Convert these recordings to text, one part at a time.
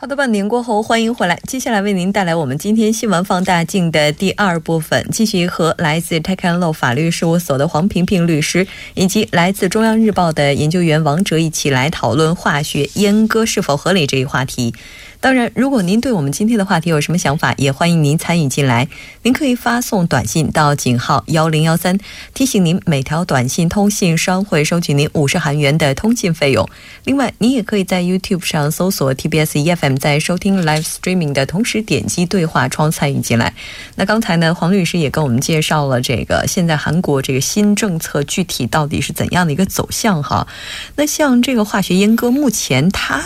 好的，半年过后，欢迎回来。接下来为您带来我们今天新闻放大镜的第二部分，继续和来自 t e c a n Law 法律事务所的黄平平律师，以及来自中央日报的研究员王哲一起来讨论化学阉割是否合理这一话题。当然，如果您对我们今天的话题有什么想法，也欢迎您参与进来。您可以发送短信到井号幺零幺三，提醒您每条短信通信商会收取您五十韩元的通信费用。另外，您也可以在 YouTube 上搜索 TBS EFM，在收听 Live Streaming 的同时点击对话窗参与进来。那刚才呢，黄律师也跟我们介绍了这个现在韩国这个新政策具体到底是怎样的一个走向哈。那像这个化学阉割，目前它。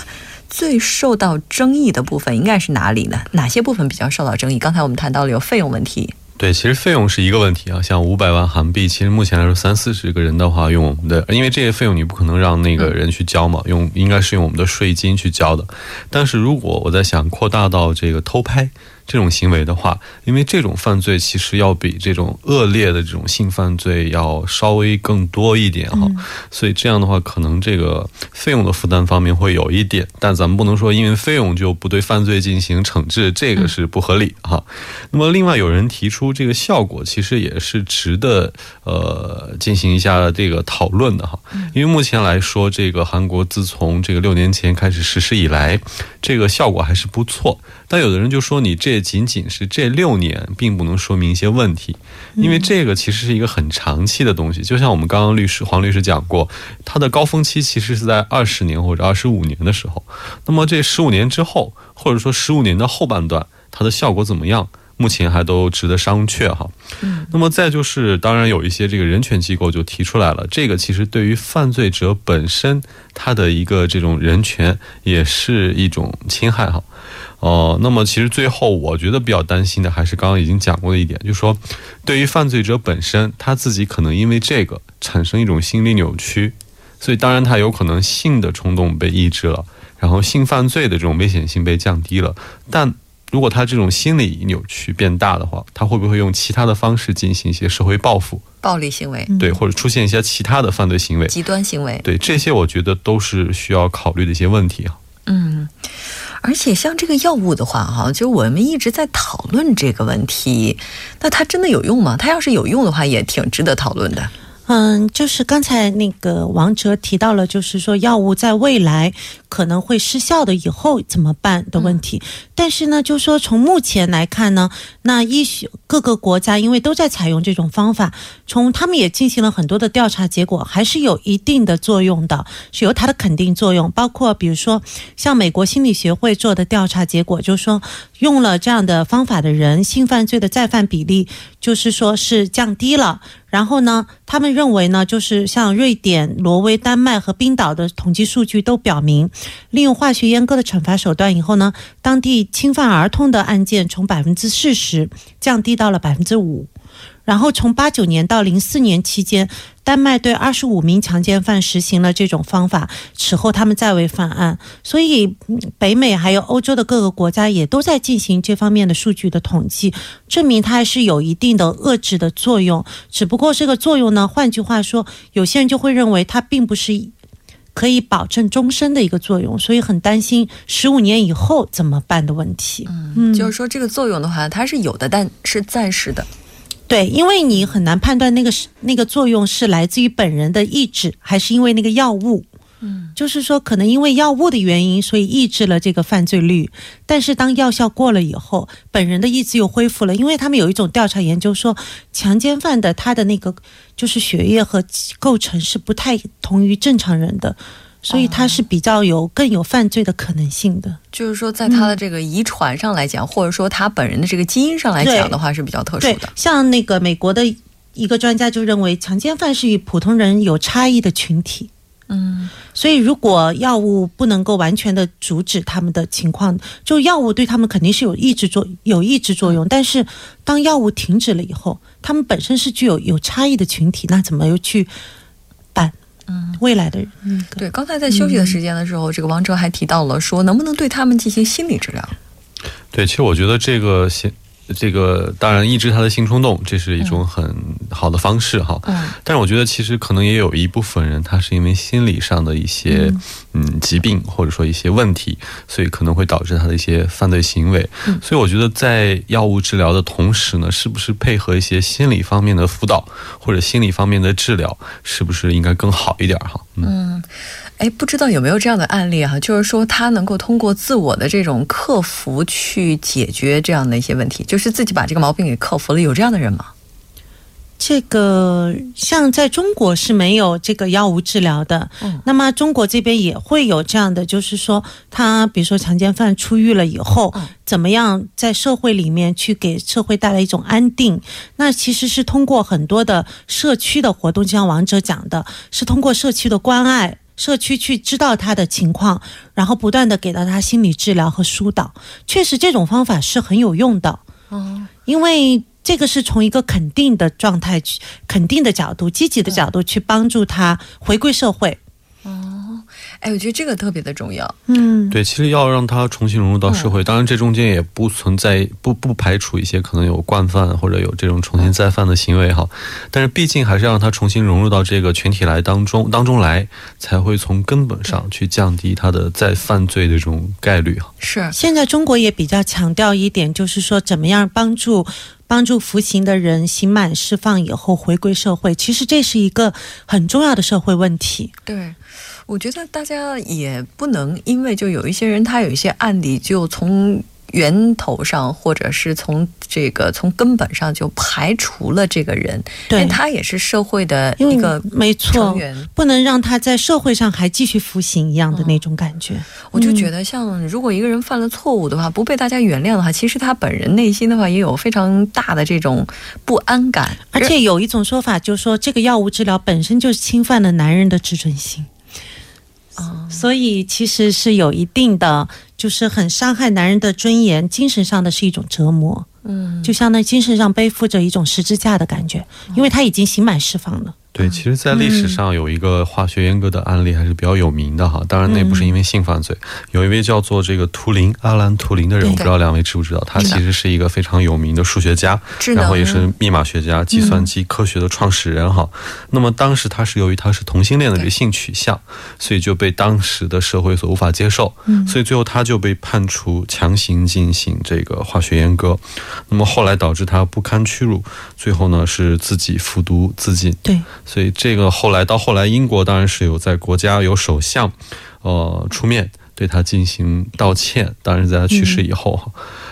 最受到争议的部分应该是哪里呢？哪些部分比较受到争议？刚才我们谈到了有费用问题。对，其实费用是一个问题啊。像五百万韩币，其实目前来说三四十个人的话，用我们的，因为这些费用你不可能让那个人去交嘛，用应该是用我们的税金去交的。但是如果我在想扩大到这个偷拍。这种行为的话，因为这种犯罪其实要比这种恶劣的这种性犯罪要稍微更多一点哈，所以这样的话，可能这个费用的负担方面会有一点，但咱们不能说因为费用就不对犯罪进行惩治，这个是不合理哈。那么另外有人提出这个效果，其实也是值得呃进行一下这个讨论的哈，因为目前来说，这个韩国自从这个六年前开始实施以来，这个效果还是不错。但有的人就说，你这仅仅是这六年，并不能说明一些问题，因为这个其实是一个很长期的东西。就像我们刚刚律师黄律师讲过，它的高峰期其实是在二十年或者二十五年的时候。那么这十五年之后，或者说十五年的后半段，它的效果怎么样？目前还都值得商榷哈。那么再就是，当然有一些这个人权机构就提出来了，这个其实对于犯罪者本身他的一个这种人权也是一种侵害哈。哦，那么其实最后我觉得比较担心的还是刚刚已经讲过的一点，就是说，对于犯罪者本身，他自己可能因为这个产生一种心理扭曲，所以当然他有可能性的冲动被抑制了，然后性犯罪的这种危险性被降低了。但如果他这种心理扭曲变大的话，他会不会用其他的方式进行一些社会报复、暴力行为？对，或者出现一些其他的犯罪行为、极端行为？对，这些我觉得都是需要考虑的一些问题啊。嗯。而且像这个药物的话，哈，就我们一直在讨论这个问题，那它真的有用吗？它要是有用的话，也挺值得讨论的。嗯，就是刚才那个王哲提到了，就是说药物在未来可能会失效的，以后怎么办的问题。但是呢，就说从目前来看呢，那医学各个国家因为都在采用这种方法，从他们也进行了很多的调查，结果还是有一定的作用的，是有它的肯定作用。包括比如说像美国心理学会做的调查结果，就是说用了这样的方法的人，性犯罪的再犯比例就是说是降低了。然后呢，他们认为呢，就是像瑞典、挪威、丹麦和冰岛的统计数据都表明，利用化学阉割的惩罚手段以后呢，当地侵犯儿童的案件从百分之四十降低到了百分之五。然后从八九年到零四年期间，丹麦对二十五名强奸犯实行了这种方法，此后他们再未犯案。所以，北美还有欧洲的各个国家也都在进行这方面的数据的统计，证明它还是有一定的遏制的作用。只不过这个作用呢，换句话说，有些人就会认为它并不是可以保证终身的一个作用，所以很担心十五年以后怎么办的问题。嗯，就是说这个作用的话，它是有的，但是暂时的。对，因为你很难判断那个是那个作用是来自于本人的意志，还是因为那个药物。嗯，就是说可能因为药物的原因，所以抑制了这个犯罪率。但是当药效过了以后，本人的意志又恢复了。因为他们有一种调查研究说，强奸犯的他的那个就是血液和构成是不太同于正常人的。所以他是比较有更有犯罪的可能性的，就是说，在他的这个遗传上来讲，或者说他本人的这个基因上来讲的话，是比较特殊的。像那个美国的一个专家就认为，强奸犯是与普通人有差异的群体。嗯，所以如果药物不能够完全的阻止他们的情况，就药物对他们肯定是有抑制作有抑制作用，但是当药物停止了以后，他们本身是具有有差异的群体，那怎么又去办？嗯，未来的人，嗯，对。刚才在休息的时间的时候，这个王哲还提到了说，能不能对他们进行心理治疗？对，其实我觉得这个先。这个当然抑制他的性冲动，这是一种很好的方式哈。嗯，但是我觉得其实可能也有一部分人，他是因为心理上的一些嗯疾病或者说一些问题，所以可能会导致他的一些犯罪行为。嗯，所以我觉得在药物治疗的同时呢，是不是配合一些心理方面的辅导或者心理方面的治疗，是不是应该更好一点哈？嗯。哎，不知道有没有这样的案例哈？就是说，他能够通过自我的这种克服去解决这样的一些问题，就是自己把这个毛病给克服了。有这样的人吗？这个像在中国是没有这个药物治疗的。嗯，那么中国这边也会有这样的，就是说，他比如说强奸犯出狱了以后，怎么样在社会里面去给社会带来一种安定？那其实是通过很多的社区的活动，就像王者讲的，是通过社区的关爱。社区去知道他的情况，然后不断的给到他心理治疗和疏导，确实这种方法是很有用的。哦，因为这个是从一个肯定的状态去、肯定的角度、积极的角度去帮助他回归社会。哎，我觉得这个特别的重要。嗯，对，其实要让他重新融入到社会，当然这中间也不存在不不排除一些可能有惯犯或者有这种重新再犯的行为哈。但是毕竟还是让他重新融入到这个群体来当中当中来，才会从根本上去降低他的再犯罪的这种概率哈。是，现在中国也比较强调一点，就是说怎么样帮助帮助服刑的人刑满释放以后回归社会，其实这是一个很重要的社会问题。对。我觉得大家也不能因为就有一些人他有一些案例，就从源头上或者是从这个从根本上就排除了这个人，对他也是社会的一个没错，不能让他在社会上还继续服刑一样的那种感觉。我就觉得，像如果一个人犯了错误的话，不被大家原谅的话，其实他本人内心的话也有非常大的这种不安感。而且有一种说法，就是说这个药物治疗本身就是侵犯了男人的自尊心。所以其实是有一定的，就是很伤害男人的尊严，精神上的是一种折磨。嗯，就相当于精神上背负着一种十字架的感觉，因为他已经刑满释放了。对，其实，在历史上有一个化学阉割的案例还是比较有名的哈。当然，那不是因为性犯罪。有一位叫做这个图灵阿兰图灵的人，我不知道两位知不知道？他其实是一个非常有名的数学家，然后也是密码学家、计算机科学的创始人哈。那么当时他是由于他是同性恋的这个性取向，所以就被当时的社会所无法接受，所以最后他就被判处强行进行这个化学阉割。那么后来导致他不堪屈辱，最后呢是自己服毒自尽。对。所以这个后来到后来，英国当然是有在国家有首相，呃，出面对他进行道歉。当然在他去世以后哈，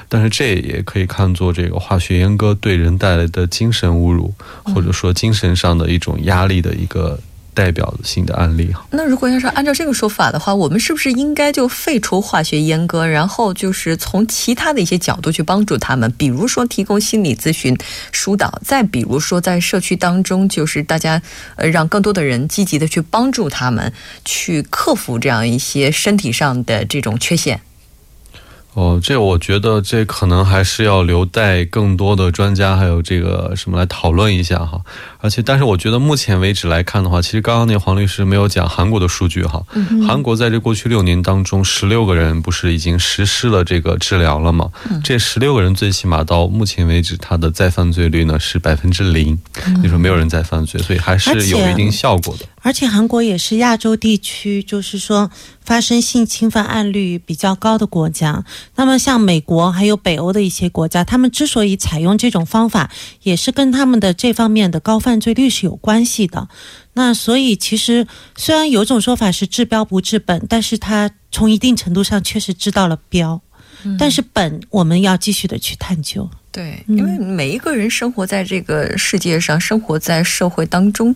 但是这也可以看作这个化学阉割对人带来的精神侮辱，或者说精神上的一种压力的一个。代表性的案例哈，那如果要是按照这个说法的话，我们是不是应该就废除化学阉割，然后就是从其他的一些角度去帮助他们，比如说提供心理咨询疏导，再比如说在社区当中，就是大家呃让更多的人积极的去帮助他们去克服这样一些身体上的这种缺陷。哦，这我觉得这可能还是要留待更多的专家还有这个什么来讨论一下哈。而且，但是我觉得目前为止来看的话，其实刚刚那黄律师没有讲韩国的数据哈。韩国在这过去六年当中，十六个人不是已经实施了这个治疗了吗？这十六个人最起码到目前为止，他的再犯罪率呢是百分之零，就说没有人再犯罪，所以还是有一定效果的。而且韩国也是亚洲地区，就是说发生性侵犯案率比较高的国家。那么像美国还有北欧的一些国家，他们之所以采用这种方法，也是跟他们的这方面的高犯罪率是有关系的。那所以其实虽然有种说法是治标不治本，但是它从一定程度上确实治到了标。但是本我们要继续的去探究。对，因为每一个人生活在这个世界上，生活在社会当中，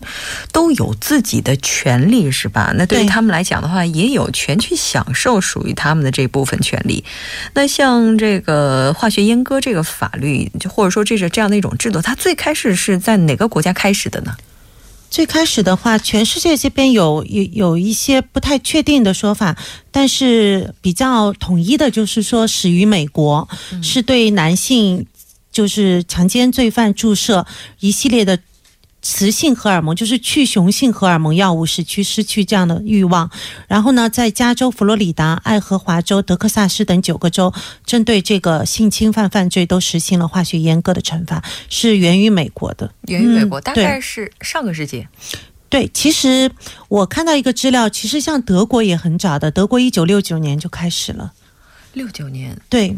都有自己的权利，是吧？那对于他们来讲的话，也有权去享受属于他们的这部分权利。那像这个化学阉割这个法律，就或者说这是这样的一种制度，它最开始是在哪个国家开始的呢？最开始的话，全世界这边有有有一些不太确定的说法，但是比较统一的就是说，始于美国，是对男性就是强奸罪犯注射一系列的。雌性荷尔蒙就是去雄性荷尔蒙药物，使其失去这样的欲望。然后呢，在加州、佛罗里达、爱荷华州、德克萨斯等九个州，针对这个性侵犯犯罪都实行了化学阉割的惩罚，是源于美国的。源于美国，嗯大概是上个世纪。对，其实我看到一个资料，其实像德国也很早的，德国一九六九年就开始了。六九年，对，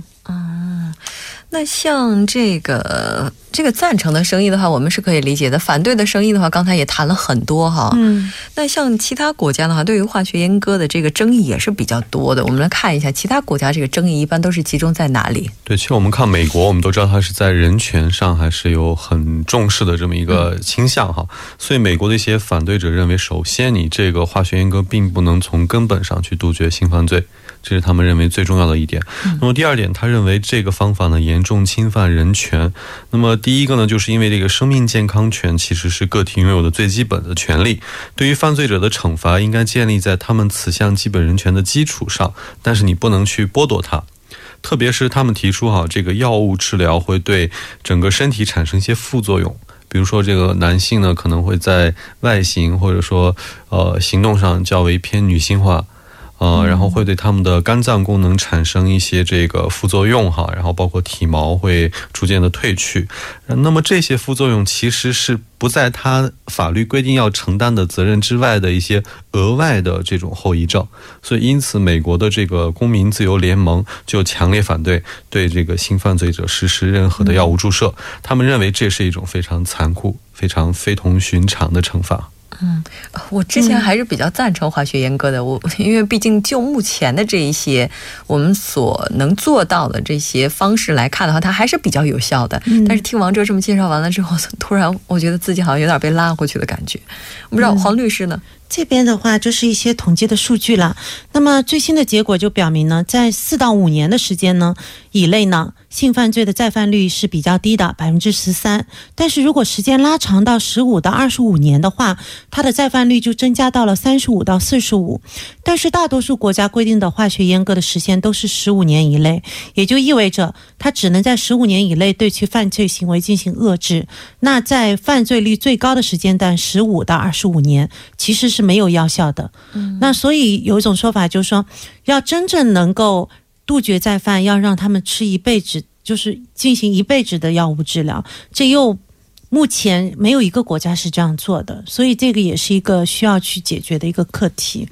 那像这个这个赞成的声音的话，我们是可以理解的；反对的声音的话，刚才也谈了很多哈。嗯，那像其他国家的话，对于化学阉割的这个争议也是比较多的。我们来看一下其他国家这个争议一般都是集中在哪里？对，其实我们看美国，我们都知道它是在人权上还是有很重视的这么一个倾向哈，所以美国的一些反对者认为，首先你这个化学阉割并不能从根本上去杜绝性犯罪，这是他们认为最重要的一点。那么第二点，他认为这个方法呢严重侵犯人权。那么第一个呢，就是因为这个生命健康权其实是个体拥有的最基本的权利，对于犯罪者的惩罚应该建立在他们此项基本人权的基础上，但是你不能去剥夺它。特别是他们提出哈，这个药物治疗会对整个身体产生一些副作用，比如说这个男性呢可能会在外形或者说呃行动上较为偏女性化。呃，然后会对他们的肝脏功能产生一些这个副作用哈，然后包括体毛会逐渐的褪去。呃那么这些副作用其实是不在他法律规定要承担的责任之外的一些额外的这种后遗症。所以因此，美国的这个公民自由联盟就强烈反对对这个性犯罪者实施任何的药物注射。他们认为这是一种非常残酷、非常非同寻常的惩罚。我之前还是比较赞成化学阉割的，我因为毕竟就目前的这一些我们所能做到的这些方式来看的话，它还是比较有效的。但是听王哲这么介绍完了之后，突然我觉得自己好像有点被拉回去的感觉。我不知道黄律师呢？这边的话就是一些统计的数据了。那么最新的结果就表明呢，在四到五年的时间呢以内呢，性犯罪的再犯率是比较低的，百分之十三。但是如果时间拉长到十五到二十五年的话，它的再犯率就增加到了三十五到四十五。但是大多数国家规定的化学阉割的时限都是十五年以内，也就意味着它只能在十五年以内对其犯罪行为进行遏制。那在犯罪率最高的时间段十五到二十五年，其实没有药效的。嗯，那所以有一种说法就是说，要真正能够杜绝再犯，要让他们吃一辈子，就是进行一辈子的药物治疗。这又目前没有一个国家是这样做的，所以这个也是一个需要去解决的一个课题。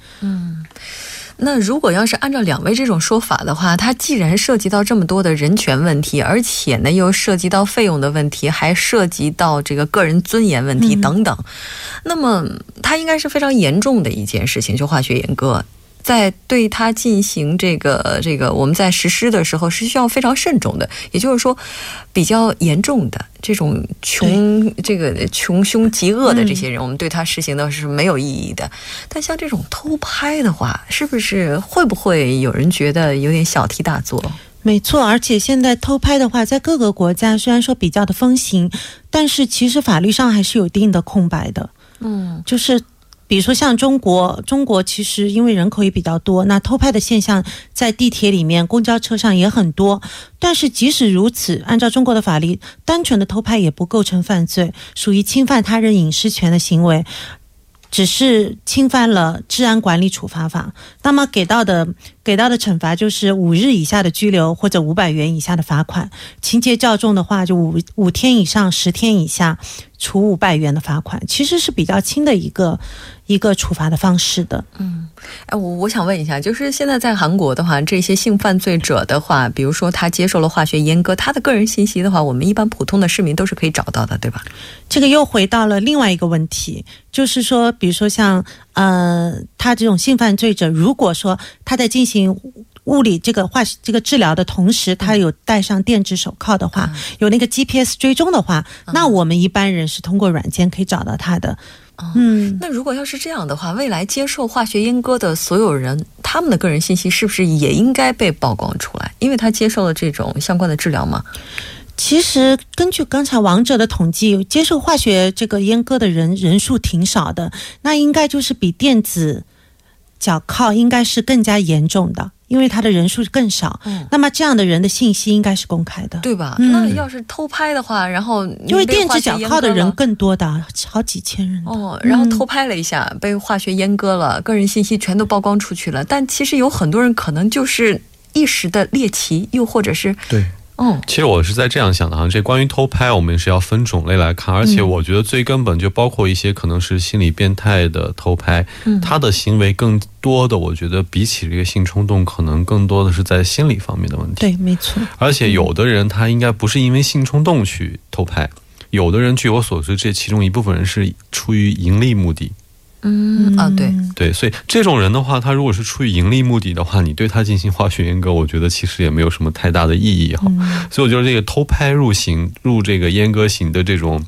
那如果要是按照两位这种说法的话，它既然涉及到这么多的人权问题，而且呢又涉及到费用的问题，还涉及到这个个人尊严问题等等，那么它应该是非常严重的一件事情，就化学阉割。在对它进行这个这个，我们在实施的时候是需要非常慎重的，也就是说，比较严重的这种穷这个穷凶极恶的这些人，我们对他实行的是没有意义的。但像这种偷拍的话，是不是会不会有人觉得有点小题大做？没错，而且现在偷拍的话，在各个国家虽然说比较的风行，但是其实法律上还是有一定的空白的。嗯，就是比如说像中国，中国其实因为人口也比较多，那偷拍的现象在地铁里面、公交车上也很多。但是即使如此，按照中国的法律，单纯的偷拍也不构成犯罪，属于侵犯他人隐私权的行为。只是侵犯了治安管理处罚法，那么给到的给到的惩罚就是五日以下的拘留或者五百元以下的罚款，情节较重的话就五五天以上十天以下，处五百元的罚款，其实是比较轻的一个一个处罚的方式的。嗯哎，我我想问一下，就是现在在韩国的话，这些性犯罪者的话，比如说他接受了化学阉割，他的个人信息的话，我们一般普通的市民都是可以找到的，对吧？这个又回到了另外一个问题，就是说，比如说像呃，他这种性犯罪者，如果说他在进行物理这个化这个治疗的同时，他有戴上电子手铐的话，有那个 GPS 追踪的话，那我们一般人是通过软件可以找到他的。嗯，那如果要是这样的话，未来接受化学阉割的所有人，他们的个人信息是不是也应该被曝光出来？因为他接受了这种相关的治疗嘛？其实根据刚才王者的统计，接受化学这个阉割的人人数挺少的，那应该就是比电子脚铐应该是更加严重的，因为他的人数更少。嗯那么这样的人的信息应该是公开的，对吧？嗯那要是偷拍的话，然后因为电子脚铐的人更多的，好几千人。哦，然后偷拍了一下，被化学阉割了，个人信息全都曝光出去了。但其实有很多人可能就是一时的猎奇，又或者是对。哦，其实我是在这样想的哈，这关于偷拍，我们是要分种类来看，而且我觉得最根本就包括一些可能是心理变态的偷拍，嗯他的行为更多的，我觉得比起这个性冲动，可能更多的是在心理方面的问题。对，没错。而且有的人他应该不是因为性冲动去偷拍，有的人据我所知，这其中一部分人是出于盈利目的。嗯啊，对，对，所以这种人的话，他如果是出于盈利目的的话，你对他进行化学阉割，我觉得其实也没有什么太大的意义哈。所以我觉得这个偷拍入刑入这个阉割刑的这种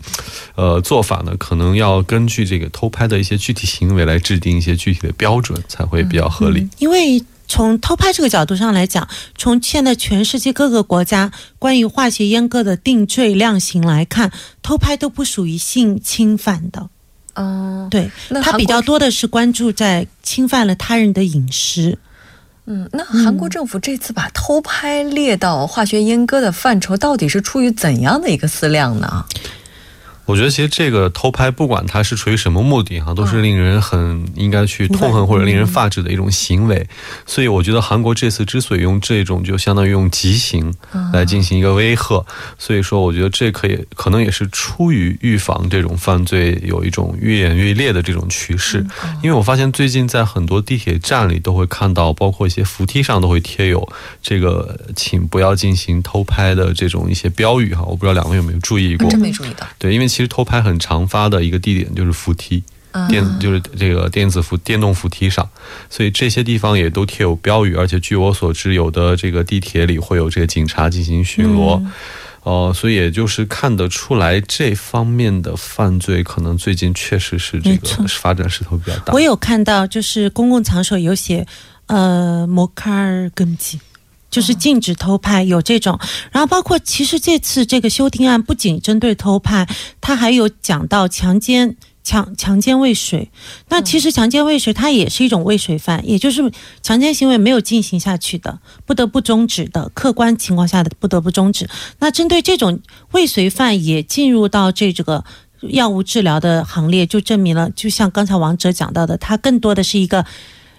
呃做法呢，可能要根据这个偷拍的一些具体行为来制定一些具体的标准，才会比较合理。因为从偷拍这个角度上来讲，从现在全世界各个国家关于化学阉割的定罪量刑来看，偷拍都不属于性侵犯的。嗯、对，那韩国它比较多的是关注在侵犯了他人的隐私。嗯，那韩国政府这次把偷拍列到化学阉割的范畴，到底是出于怎样的一个思量呢？我觉得其实这个偷拍，不管它是出于什么目的哈，都是令人很应该去痛恨或者令人发指的一种行为。所以我觉得韩国这次之所以用这种，就相当于用极刑来进行一个威吓，所以说我觉得这可以可能也是出于预防这种犯罪有一种愈演愈烈的这种趋势。因为我发现最近在很多地铁站里都会看到，包括一些扶梯上都会贴有这个“请不要进行偷拍”的这种一些标语哈。我不知道两位有没有注意过？真没注意到。对，因为其实偷拍很常发的一个地点就是扶梯，啊电就是这个电子扶电动扶梯上，所以这些地方也都贴有标语，而且据我所知，有的这个地铁里会有这个警察进行巡逻。哦、所以也就是看得出来，这方面的犯罪可能最近确实是这个发展势头比较大。我有看到，就是公共场所有写呃摩卡尔根基。就是禁止偷拍，有这种，然后包括其实这次这个修订案不仅针对偷拍，它还有讲到强奸、强强奸未遂。那其实强奸未遂它也是一种未遂犯，也就是强奸行为没有进行下去的，不得不终止的，客观情况下的不得不终止。那针对这种未遂犯也进入到这个。药物治疗的行列就证明了，就像刚才王哲讲到的，它更多的是一个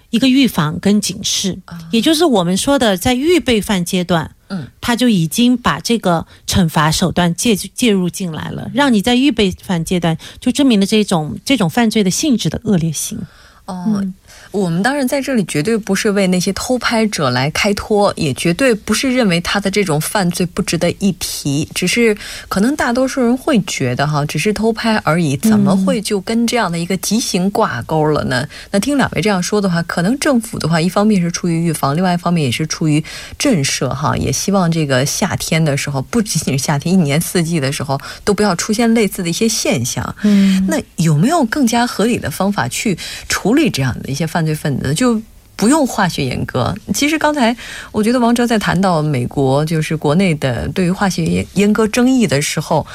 一个预防跟警示，也就是我们说的在预备犯阶段，嗯，他就已经把这个惩罚手段介介入进来了，让你在预备犯阶段就证明了这种这种犯罪的性质的恶劣性。哦，我们当然在这里绝对不是为那些偷拍者来开脱，也绝对不是认为他的这种犯罪不值得一提，只是可能大多数人会觉得哈，只是偷拍而已，怎么会就跟这样的一个极刑挂钩了呢？那听两位这样说的话，可能政府的话，一方面是出于预防，另外一方面也是出于震慑哈，也希望这个夏天的时候，不仅仅是夏天，一年四季的时候都不要出现类似的一些现象。嗯，那有没有更加合理的方法去处理这样的一些犯罪分子？就不用化学阉割。其实刚才我觉得王哲在谈到美国就是国内的对于化学阉阉割争议的时候，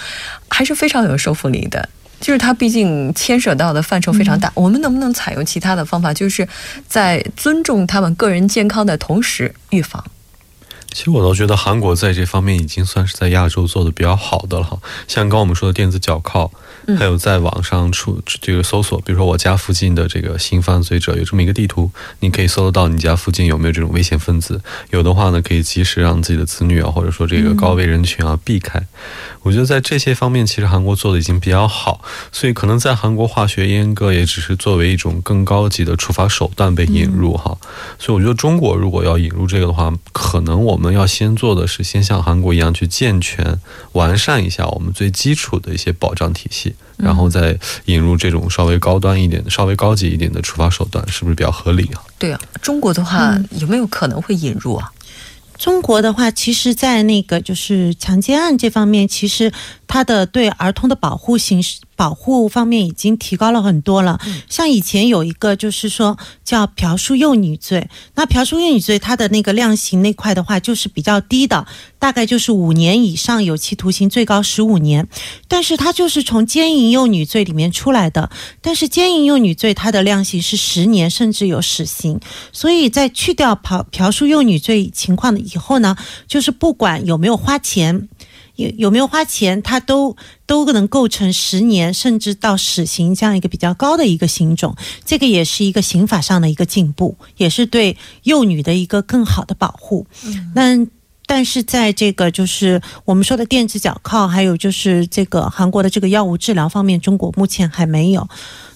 还是非常有说服力的。就是它毕竟牵涉到的范畴非常大，我们能不能采用其他的方法，就是在尊重他们个人健康的同时预防？其实我倒觉得韩国在这方面已经算是在亚洲做的比较好的了哈。像刚刚我们说的电子脚铐，嗯还有在网上出这个搜索，比如说我家附近的这个性犯罪者有这么一个地图，你可以搜得到你家附近有没有这种危险分子。有的话呢，可以及时让自己的子女啊，或者说这个高危人群啊避开。我觉得在这些方面，其实韩国做的已经比较好，所以可能在韩国化学阉割也只是作为一种更高级的处罚手段被引入哈。所以我觉得中国如果要引入这个的话，可能我们要先做的是先像韩国一样去健全、完善一下我们最基础的一些保障体系，然后再引入这种稍微高端一点、稍微高级一点的处罚手段，是不是比较合理啊？对啊，中国的话、有没有可能会引入啊？中国的话，其实，在那个就是强奸案这方面，其实它的对儿童的保护形式保保护方面已经提高了很多了。像以前有一个就是说叫嫖宿幼女罪，那嫖宿幼女罪它的那个量刑那块的话就是比较低的，大概就是五年以上有期徒刑，最高十五年。但是它就是从奸淫幼女罪里面出来的，但是奸淫幼女罪它的量刑是十年，甚至有死刑。所以在去掉嫖嫖宿幼女罪情况的以后呢，就是不管有没有花钱。有有没有花钱，它都都能构成十年甚至到死刑这样一个比较高的一个刑种，这个也是一个刑法上的一个进步，也是对幼女的一个更好的保护。那但是在这个就是我们说的电子脚铐，还有就是这个韩国的这个药物治疗方面，中国目前还没有。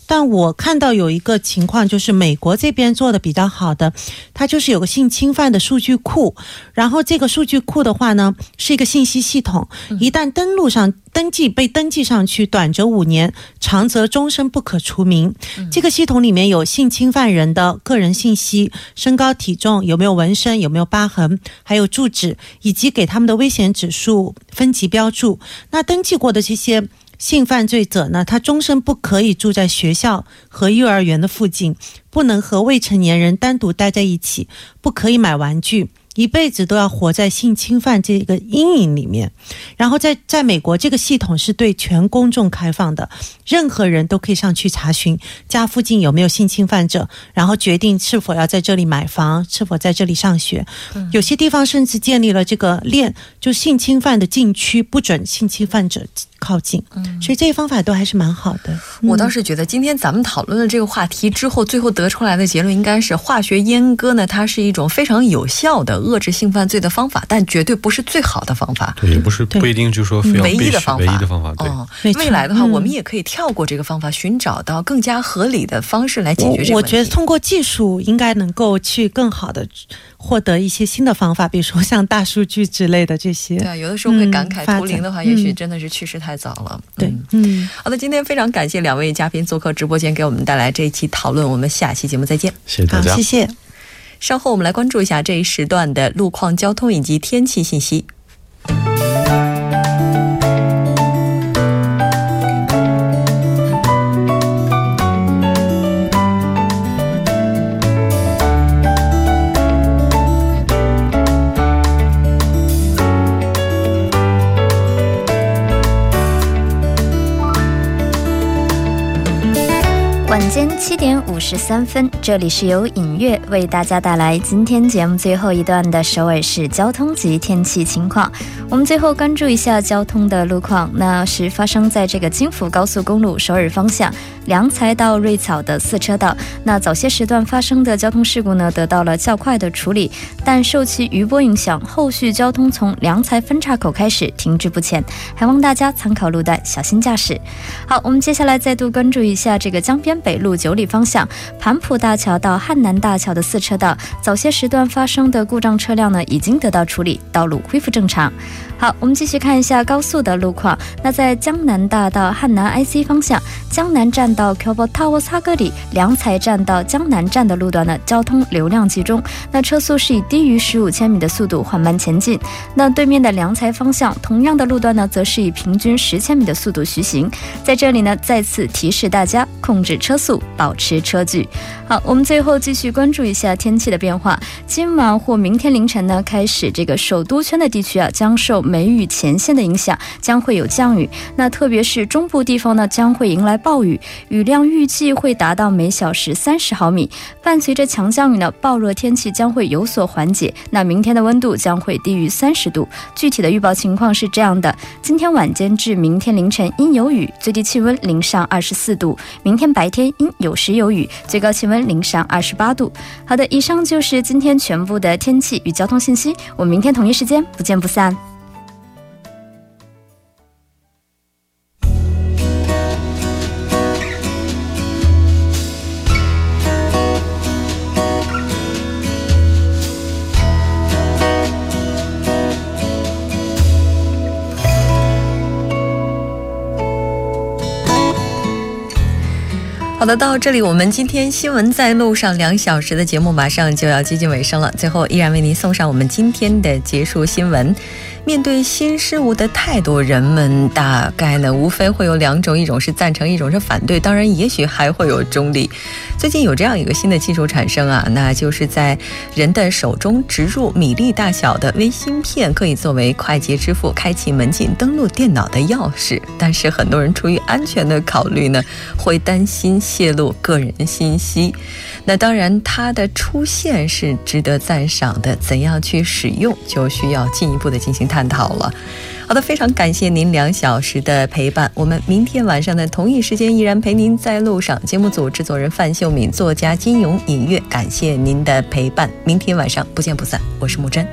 但我看到有一个情况，就是美国这边做的比较好的，它就是有个性侵犯的数据库，然后这个数据库的话呢，是一个信息系统，一旦登录上登记被登记上去，短则五年，长则终身不可除名。这个系统里面有性侵犯人的个人信息、身高体重、有没有纹身、有没有疤痕，还有住址，以及给他们的危险指数分级标注。那登记过的这些。性犯罪者呢，他终身不可以住在学校和幼儿园的附近，不能和未成年人单独待在一起，不可以买玩具。一辈子都要活在性侵犯这个阴影里面，然后在在美国，这个系统是对全公众开放的，任何人都可以上去查询家附近有没有性侵犯者，然后决定是否要在这里买房，是否在这里上学。有些地方甚至建立了这个链，就性侵犯的禁区，不准性侵犯者靠近。所以这些方法都还是蛮好的。我倒是觉得，今天咱们讨论了这个话题之后，最后得出来的结论应该是，化学阉割呢，它是一种非常有效的。遏制性犯罪的方法，但绝对不是最好的方法。对，也不是不一定就说非要唯一的方法。唯一的方法。哦，未来的话，我们也可以跳过这个方法，寻找到更加合理的方式来解决这个问题。我觉得通过技术应该能够去更好的获得一些新的方法，比如说像大数据之类的这些。对，有的时候会感慨，图灵的话，也许真的是去世太早了。对，嗯。好的，今天非常感谢两位嘉宾做客直播间，给我们带来这一期讨论。我们下期节目再见。谢谢大家，谢谢。稍后我们来关注一下这一时段的路况、交通以及天气信息。晚间七点五十三分，这里是由影月为大家带来今天节目最后一段的首尔市交通及天气情况。我们最后关注一下交通的路况，那是发生在这个京釜高速公路首尔方向良才到瑞草的四车道。那早些时段发生的交通事故呢，得到了较快的处理，但受其余波影响，后续交通从良才分岔口开始停滞不前，还望大家参考路段，小心驾驶。好，我们接下来再度关注一下这个江边。北路九里方向盘浦大桥到汉南大桥的四车道，早些时段发生的故障车辆呢，已经得到处理，道路恢复正常。好，我们继续看一下高速的路况。那在江南大道汉南 IC 方向，江南站到 k y o b o Tower 擦格里良才站到江南站的路段呢，交通流量集中，那车速是以低于十五千米的速度缓慢前进。那对面的良才方向，同样的路段呢，则是以平均十千米的速度徐行。在这里呢，再次提示大家控制车。速保持车距。好，我们最后继续关注一下天气的变化。今晚或明天凌晨呢，开始这个首都圈的地区啊，将受梅雨前线的影响，将会有降雨。那特别是中部地方呢，将会迎来暴雨，雨量预计会达到每小时三十毫米。伴随着强降雨呢，暴热天气将会有所缓解。那明天的温度将会低于三十度。具体的预报情况是这样的：今天晚间至明天凌晨阴有雨，最低气温零上二十四度；明天白天。阴有时有雨，最高气温零上二十八度。好的，以上就是今天全部的天气与交通信息。我们明天同一时间不见不散。的，到这里我们今天新闻在路上两小时的节目马上就要接近尾声了。最后，依然为您送上我们今天的结束新闻。面对新事物的态度，人们大概呢无非会有两种，一种是赞成，一种是反对。当然，也许还会有中立。最近有这样一个新的技术产生啊，那就是在人的手中植入米粒大小的微芯片，可以作为快捷支付、开启门禁、登录电脑的钥匙。但是很多人出于安全的考虑呢，会担心泄露个人信息。那当然，它的出现是值得赞赏的，怎样去使用，就需要进一步的进行探讨了。好的，非常感谢您两小时的陪伴。我们明天晚上的同一时间依然陪您在路上。节目组制作人范秀敏，作家金勇、尹月，感谢您的陪伴。明天晚上不见不散。我是木真。